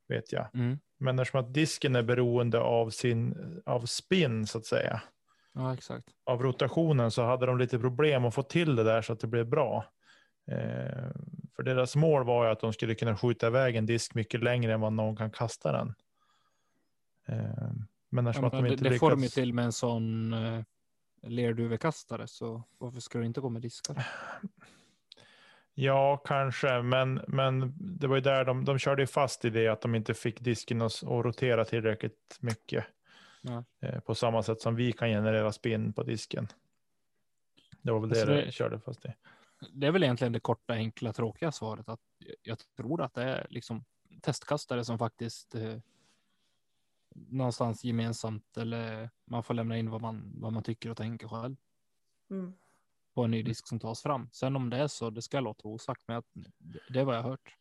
Vet jag. Mm. Men eftersom att disken är beroende av sin av spin så att säga. Ja, exakt. Av rotationen så hade de lite problem att få till det där så att det blev bra. Eh, för deras mål var ju att de skulle kunna skjuta iväg en disk mycket längre än vad någon kan kasta den. Eh, men eftersom ja, att de inte det, det får de ju till med en sån eh, lerduvekastare, så varför ska du inte gå med diskar? [LAUGHS] Ja, kanske, men, men det var ju där de, de körde fast i det att de inte fick disken att, att rotera tillräckligt mycket. Ja. Eh, på samma sätt som vi kan generera spinn på disken. Det var väl alltså det de körde fast i det är väl egentligen det korta, enkla, tråkiga svaret att jag tror att det är liksom testkastare som faktiskt eh, någonstans gemensamt eller man får lämna in vad man, vad man tycker och tänker själv. Mm. på en ny disk som tas fram. Sen om det är så, det ska jag låta osagt, men det är vad jag har hört.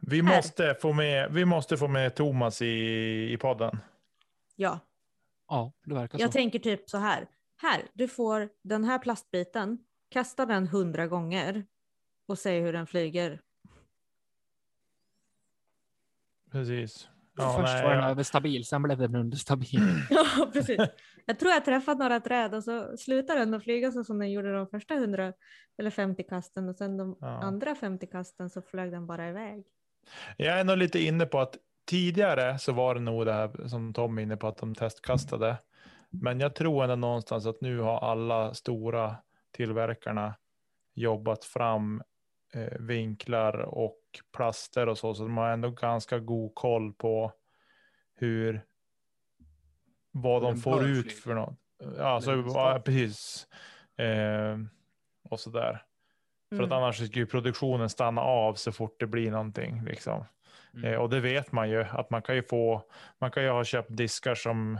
Vi måste få med, vi måste få med Thomas i, i podden. Ja. Ja, det verkar jag så. Jag tänker typ så här. Här, du får den här plastbiten, kasta den hundra gånger och se hur den flyger. Precis. Ja, Först nej, var den ja. överstabil, sen blev den understabil. [LAUGHS] ja, [LAUGHS] precis. Jag tror jag träffat några träd och så slutade den att flyga så som den gjorde de första 100 eller 50 kasten och sen de ja. andra 50 kasten så flög den bara iväg. Jag är nog lite inne på att tidigare så var det nog det här som Tom är inne på att de testkastade. Men jag tror ändå någonstans att nu har alla stora tillverkarna jobbat fram eh, vinklar och plaster och så, så de har ändå ganska god koll på hur vad de får ut för något. Ja, så, ja precis. Eh, och så där. Mm. För att mm. annars skulle produktionen stanna av så fort det blir någonting. Liksom. Mm. Eh, och det vet man ju att man kan ju få. Man kan ju ha köpt diskar som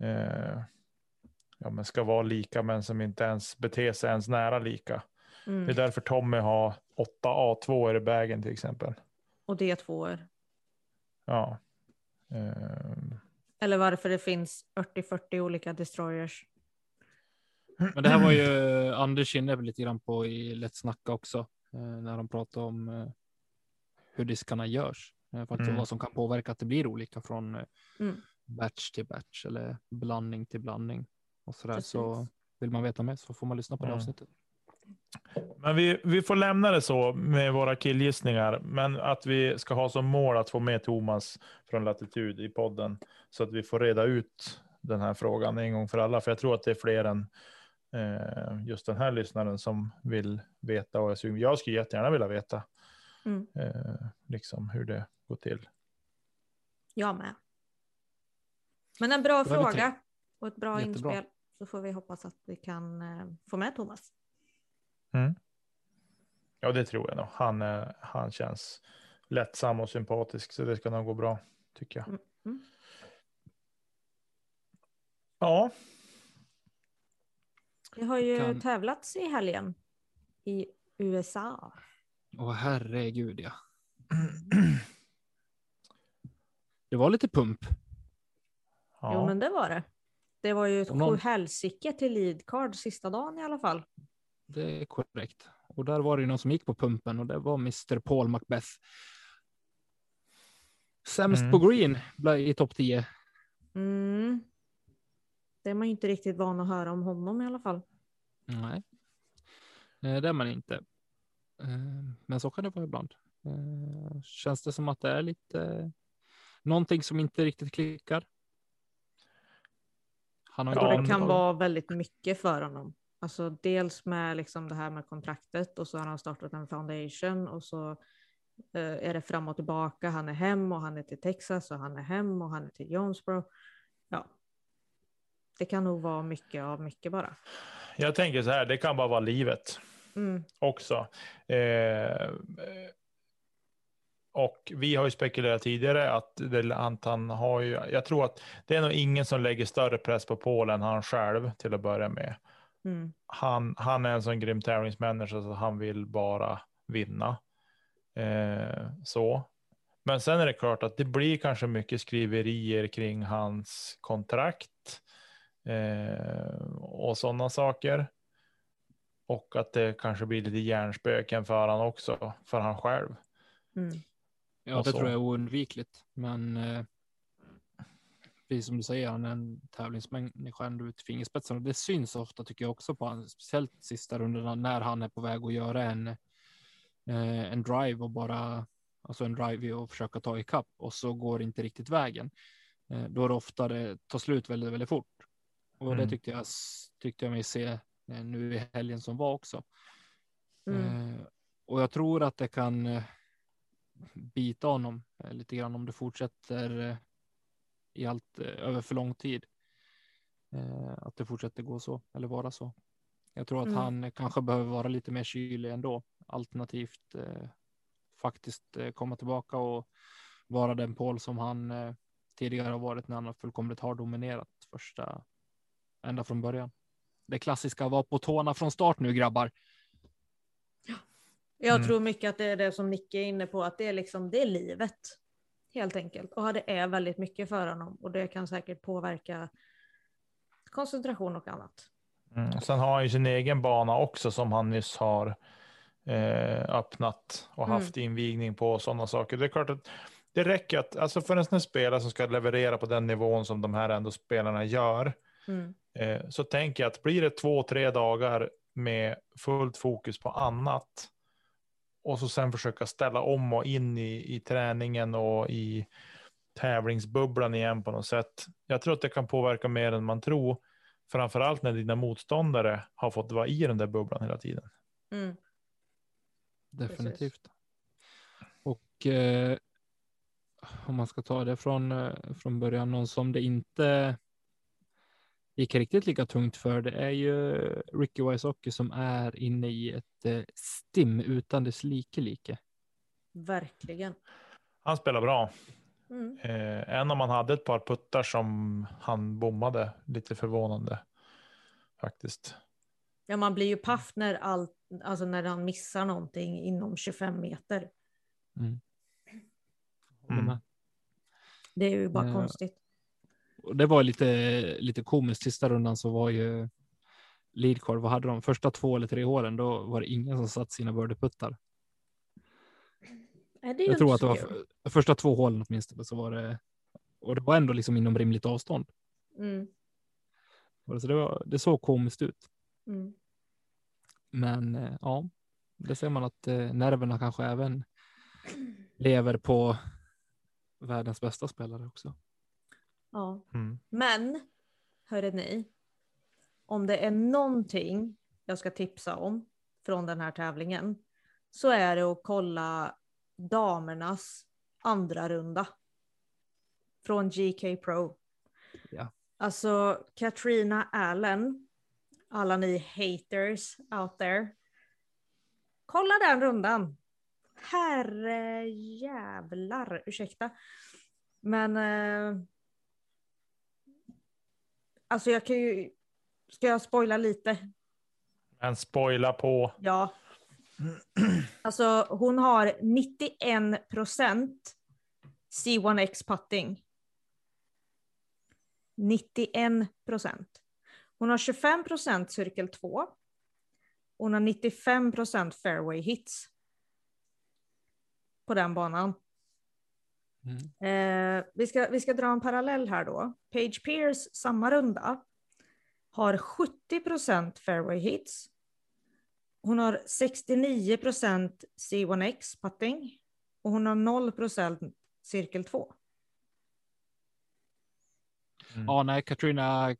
eh, ja, men ska vara lika men som inte ens beter sig ens nära lika. Mm. Det är därför Tommy har åtta A2 i bagen till exempel. Och D2. Ja. Eh. Eller varför det finns 40-40 olika destroyers. Men det här var ju [CLEARS THROAT] Anders inne lite grann på i Lätt snacka också. Eh, när de pratade om eh, hur diskarna görs. Faktiskt mm. vad som kan påverka att det blir olika från mm. batch till batch eller blandning till blandning. Och så där. Så vill man veta mer så får man lyssna på det avsnittet. Men vi, vi får lämna det så med våra killgissningar. Men att vi ska ha som mål att få med Thomas från Latitud i podden. Så att vi får reda ut den här frågan en gång för alla. För jag tror att det är fler än eh, just den här lyssnaren som vill veta. Och jag, jag skulle jättegärna vilja veta mm. eh, liksom hur det går till. Jag med. Men en bra fråga och ett bra Jättebra. inspel. Så får vi hoppas att vi kan eh, få med Thomas. Mm. Ja, det tror jag nog. Han, han känns lättsam och sympatisk, så det ska nog gå bra, tycker jag. Mm. Mm. Ja. Det har ju kan... tävlats i helgen i USA. Åh herregud ja. [CLEARS THROAT] Det var lite pump. Ja. Jo men det var det. Det var ju ett någon... helsike till leadcard sista dagen i alla fall. Det är korrekt. Och där var det ju någon som gick på pumpen och det var Mr. Paul Macbeth. Sämst mm. på green i topp 10. Mm. Det är man inte riktigt van att höra om honom i alla fall. Nej, eh, det är man inte. Eh, men så kan det vara ibland. Eh, känns det som att det är lite någonting som inte riktigt klickar? Han har ja, det kan vara väldigt mycket för honom. Alltså dels med liksom det här med kontraktet och så har han startat en foundation och så eh, är det fram och tillbaka. Han är hem och han är till Texas och han är hem och han är till Jonesboro. Ja, det kan nog vara mycket av mycket bara. Jag tänker så här, det kan bara vara livet mm. också. Eh, och vi har ju spekulerat tidigare att, det, han har ju, jag tror att det är nog ingen som lägger större press på Polen än han själv till att börja med. Mm. Han, han är en sån grym tävlingsmänniska så han vill bara vinna. Eh, så. Men sen är det klart att det blir kanske mycket skriverier kring hans kontrakt eh, och sådana saker. Och att det kanske blir lite hjärnspöken för han också, för han själv. Mm. Ja, det tror jag är oundvikligt. Men eh, precis som du säger, han är en tävlingsmänniska ända ut fingerspetsarna. Det syns ofta tycker jag också på honom, speciellt sista rundorna när han är på väg att göra en, eh, en drive och bara, alltså en drive och försöka ta ikapp och så går det inte riktigt vägen. Eh, då är det ofta det tar slut väldigt, väldigt fort. Och mm. det tyckte jag, tyckte jag mig se eh, nu i helgen som var också. Mm. Eh, och jag tror att det kan bita honom lite grann om det fortsätter i allt eh, över för lång tid. Att det fortsätter gå så eller vara så. Jag tror att mm. han kanske behöver vara lite mer kylig ändå, alternativt eh, faktiskt eh, komma tillbaka och vara den Paul som han eh, tidigare har varit när han fullkomligt har dominerat första ända från början. det klassiska var på tårna från start nu grabbar. Jag mm. tror mycket att det är det som Nicke är inne på, att det är liksom det är livet helt enkelt. Och det är väldigt mycket för honom och det kan säkert påverka koncentration och annat. Mm. Sen har han ju sin egen bana också som han nyss har eh, öppnat och mm. haft invigning på och sådana saker. Det är klart att det räcker att, alltså för en spelare som ska leverera på den nivån som de här ändå spelarna gör, mm. eh, så tänker jag att blir det två, tre dagar med fullt fokus på annat och så sen försöka ställa om och in i, i träningen och i tävlingsbubblan igen på något sätt. Jag tror att det kan påverka mer än man tror. Framförallt när dina motståndare har fått vara i den där bubblan hela tiden. Mm. Definitivt. Och eh, om man ska ta det från, eh, från början, någon som det inte gick riktigt lika tungt för, det är ju Ricky Wysocki som är inne i ett eh, stim utan dess like like. Verkligen. Han spelar bra. Mm. Eh, än om han hade ett par puttar som han bommade, lite förvånande faktiskt. Ja, man blir ju paff när, all, alltså när han missar någonting inom 25 meter. Mm. Mm. Det är ju bara eh, konstigt. Det var lite, lite komiskt. Sista rundan så var ju leadcard, vad hade de? Första två eller tre hålen, då var det ingen som satt sina birdieputtar. Jag tror att det var för, första två hålen åtminstone så var det, och det var ändå liksom inom rimligt avstånd. Mm. Så det, var, det såg komiskt ut. Mm. Men eh, ja, det ser man att eh, nerverna kanske även lever på världens bästa spelare också. Ja, mm. men hörde ni, om det är någonting jag ska tipsa om från den här tävlingen så är det att kolla damernas andra runda från GK Pro. Ja. Alltså Katrina Allen, alla ni haters out there. Kolla den rundan. Herre jävlar, ursäkta. Men eh, alltså jag kan ju, ska jag spoila lite? Men spoila på. Ja. [CLEARS THROAT] Alltså hon har 91 procent C1X putting. 91 procent. Hon har 25 procent cirkel 2. Hon har 95 procent fairway hits. På den banan. Mm. Eh, vi, ska, vi ska dra en parallell här då. Page Pierce, samma runda, har 70 procent fairway hits. Hon har 69 procent C1X putting och hon har 0 procent cirkel 2. Mm. Ja, nej, Katrina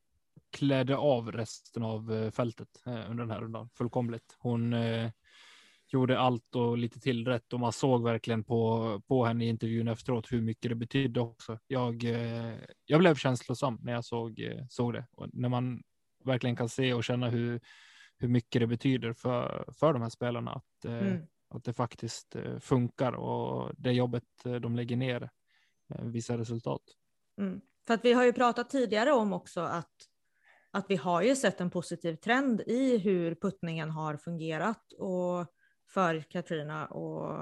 klädde av resten av eh, fältet eh, under den här rundan fullkomligt. Hon eh, gjorde allt och lite till rätt och man såg verkligen på, på henne i intervjun efteråt hur mycket det betydde också. Jag, eh, jag blev känslosam när jag såg, eh, såg det och när man verkligen kan se och känna hur, hur mycket det betyder för, för de här spelarna att, eh, mm. att det faktiskt funkar och det jobbet de lägger ner visar resultat. Mm. För att vi har ju pratat tidigare om också att, att vi har ju sett en positiv trend i hur puttningen har fungerat och för Katrina och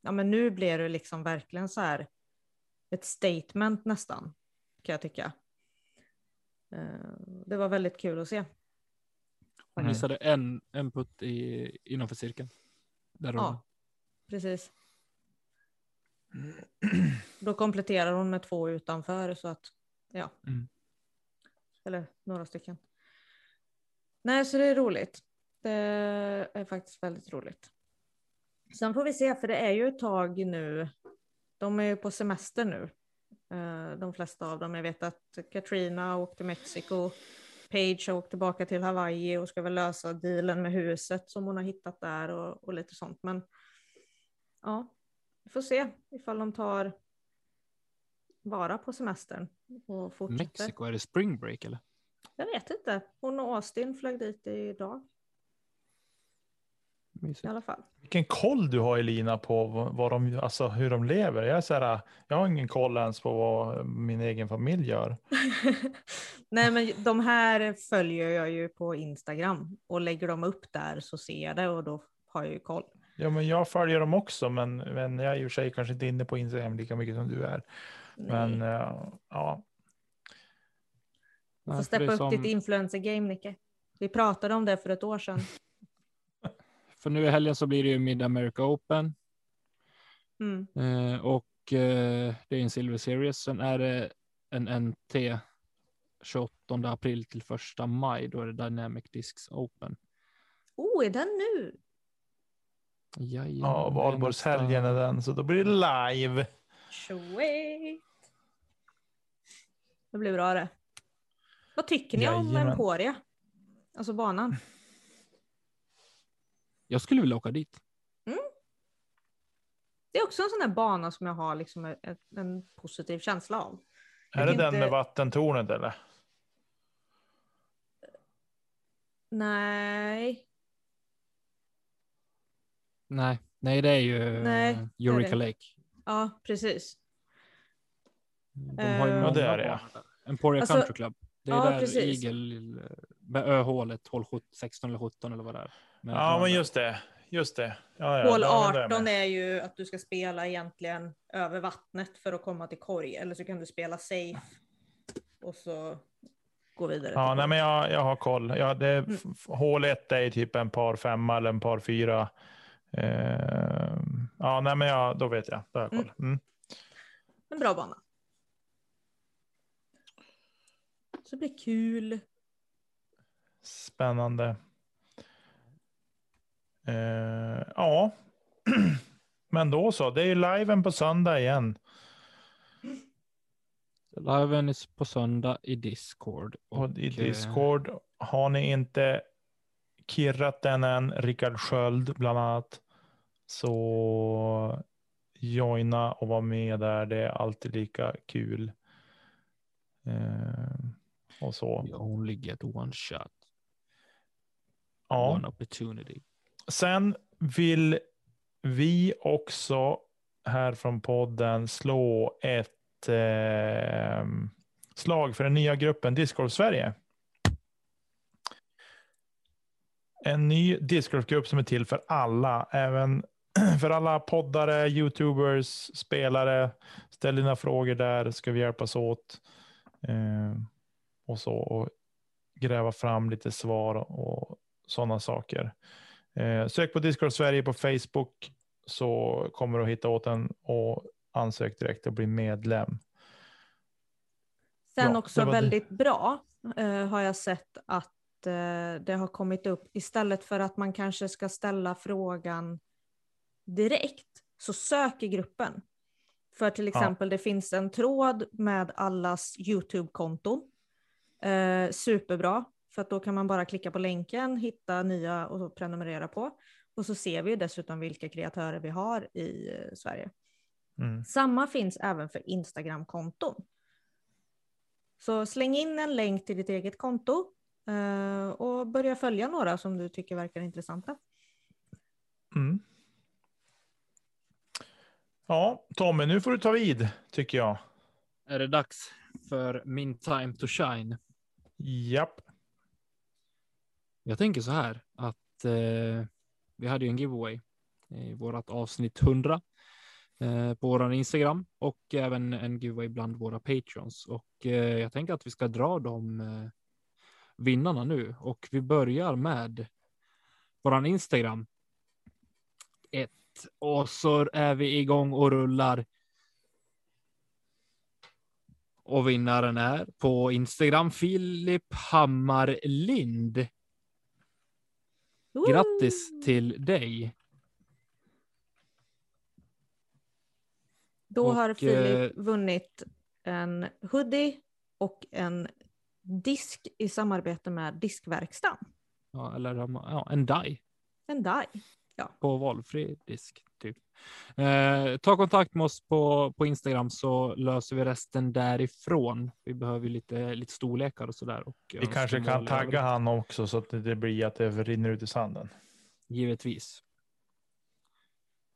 ja, men nu blir det liksom verkligen så här ett statement nästan kan jag tycka. Eh, det var väldigt kul att se. Hon missade en, en putt i, innanför cirkeln. Där ja, precis. [CLEARS THROAT] Då kompletterar hon med två utanför så att ja. Mm. Eller några stycken. Nej, så det är roligt. Det är faktiskt väldigt roligt. Sen får vi se, för det är ju ett tag nu. De är ju på semester nu. Eh, de flesta av dem. Jag vet att Katrina åkte till Mexiko. Page har åkt tillbaka till Hawaii och ska väl lösa dealen med huset som hon har hittat där och, och lite sånt. Men ja, vi får se ifall de tar vara på semestern och fortsätter. Mexiko, är det spring break eller? Jag vet inte. Hon och Austin flög dit idag. Mysigt. I alla fall. Vilken koll du har Elina på vad de, alltså hur de lever. Jag, är så här, jag har ingen koll ens på vad min egen familj gör. [LAUGHS] Nej men de här följer jag ju på Instagram och lägger de upp där så ser jag det och då har jag ju koll. Ja men jag följer dem också men, men jag är i och för sig kanske inte inne på Instagram lika mycket som du är. Nej. Men uh, ja. Du får steppa upp som... ditt influencer-game Nicke. Vi pratade om det för ett år sedan. För nu i helgen så blir det ju Mid America Open. Mm. Eh, och eh, det är en Silver Series. Sen är det en NT 28 april till 1 maj. Då är det Dynamic Discs Open. Oh, är den nu? Jajamän, ja, valborgshelgen är den, så då blir det live. Sweet. Det blir bra det. Vad tycker ni Jajamän. om Emporia? Alltså banan. Jag skulle vilja åka dit. Mm. Det är också en sån här bana som jag har liksom en, en positiv känsla av. Är det inte... den med vattentornet eller? Nej. Nej, nej det är ju Nej, Eureka Lake. Ja, precis. De har ju uh, ja, det är det. Emporia alltså, Country Club. Det är ja, där precis. Eagle, med öhålet, hål 16 eller 17 eller vad det är. Ja, men just det. Just det. Ja, ja, hål 18 är ju att du ska spela egentligen över vattnet för att komma till korg. Eller så kan du spela safe och så gå vidare. Ja, nej, men jag, jag har koll. Ja, det, mm. Hål 1 är typ en par femma eller en par fyra. Eh, ja, nej, men jag, då vet jag. Då har jag koll. Mm. mm. En bra bana. Så det blir kul. Spännande. Eh, ja, [CLEARS THROAT] men då så. Det är ju liven på söndag igen. Liven är på söndag i Discord. Och, och i eh, Discord har ni inte kirrat den än, Rickard Sköld bland annat, så joina och vara med där. Det är alltid lika kul. Eh, och så. You only get one shot. Ja. One opportunity. Sen vill vi också här från podden slå ett eh, slag för den nya gruppen Discord Sverige. En ny Discord-grupp som är till för alla, även [CLEARS THROAT] för alla poddare, YouTubers, spelare. Ställ dina frågor där, ska vi hjälpas åt. Eh, och så och gräva fram lite svar och sådana saker. Eh, sök på Discord Sverige på Facebook så kommer du att hitta åt den och ansök direkt och bli medlem. Sen ja, också väldigt det. bra eh, har jag sett att eh, det har kommit upp istället för att man kanske ska ställa frågan direkt så söker gruppen. För till exempel ja. det finns en tråd med allas YouTube-konton. Eh, superbra, för att då kan man bara klicka på länken, hitta nya och prenumerera på. Och så ser vi dessutom vilka kreatörer vi har i eh, Sverige. Mm. Samma finns även för Instagram-konton. Så släng in en länk till ditt eget konto eh, och börja följa några som du tycker verkar intressanta. Mm. Ja, Tommy, nu får du ta vid tycker jag. Är det dags för min time to shine? Japp. Jag tänker så här att eh, vi hade ju en giveaway i vårat avsnitt 100 eh, på vår Instagram och även en giveaway bland våra patrons. Och eh, jag tänker att vi ska dra de eh, vinnarna nu och vi börjar med våran Instagram. Ett och så är vi igång och rullar. Och vinnaren är på Instagram Filip Hammarlind. Grattis till dig. Då och, har Filip eh, vunnit en hoodie och en disk i samarbete med Diskverkstan. Ja, eller ja, en DAI. En DAI. Ja. På valfri disk. Typ. Eh, ta kontakt med oss på, på Instagram så löser vi resten därifrån. Vi behöver lite, lite storlekar och sådär. Och, vi kanske kan tagga han också så att det blir att det rinner ut i sanden. Givetvis.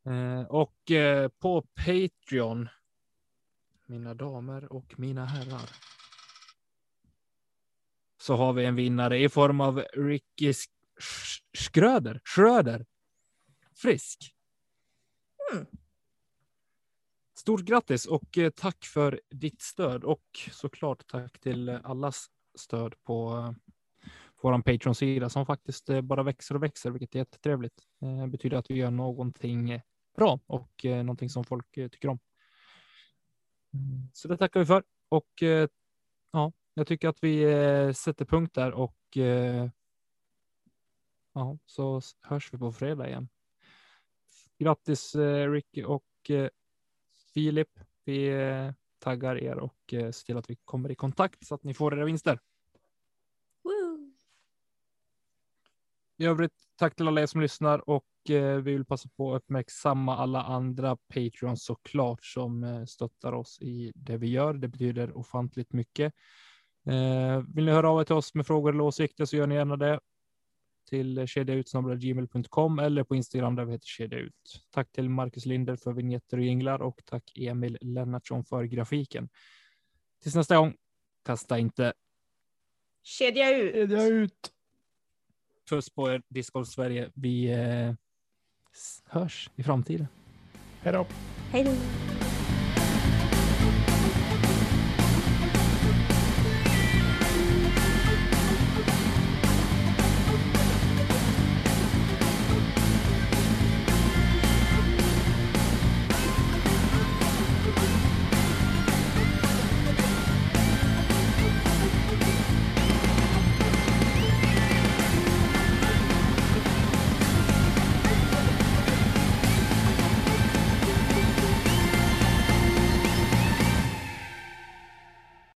Eh, och eh, på Patreon, mina damer och mina herrar, så har vi en vinnare i form av Ricky Schröder. Schröder. Frisk. Mm. Stort grattis och eh, tack för ditt stöd och såklart tack till allas stöd på eh, vår Patreon-sida som faktiskt eh, bara växer och växer, vilket är jättetrevligt. Det betyder att vi gör någonting bra och någonting som folk tycker om. Mm, så det tackar vi för och ja, jag tycker att vi sätter punkt där och ja, så hörs vi på fredag igen. Grattis Ricky och Filip. Vi eh, taggar er och eh, ser till att vi kommer i kontakt så att ni får era vinster. Woo. I övrigt, tack till alla er som lyssnar och eh, vi vill passa på att uppmärksamma alla andra Patreons såklart som stöttar oss i det vi gör. Det betyder ofantligt mycket. Vill ni höra av er till oss med frågor eller åsikter så gör ni gärna det till kedjaut.gmail.com eller på Instagram där vi heter kedja ut. Tack till Marcus Linder för vignetter och jinglar och tack Emil Lennartsson för grafiken. Tills nästa gång, kasta inte. Kedja ut. Kedja ut. Puss på er Discord Sverige. Vi eh, hörs i framtiden. Hej då. Hej då.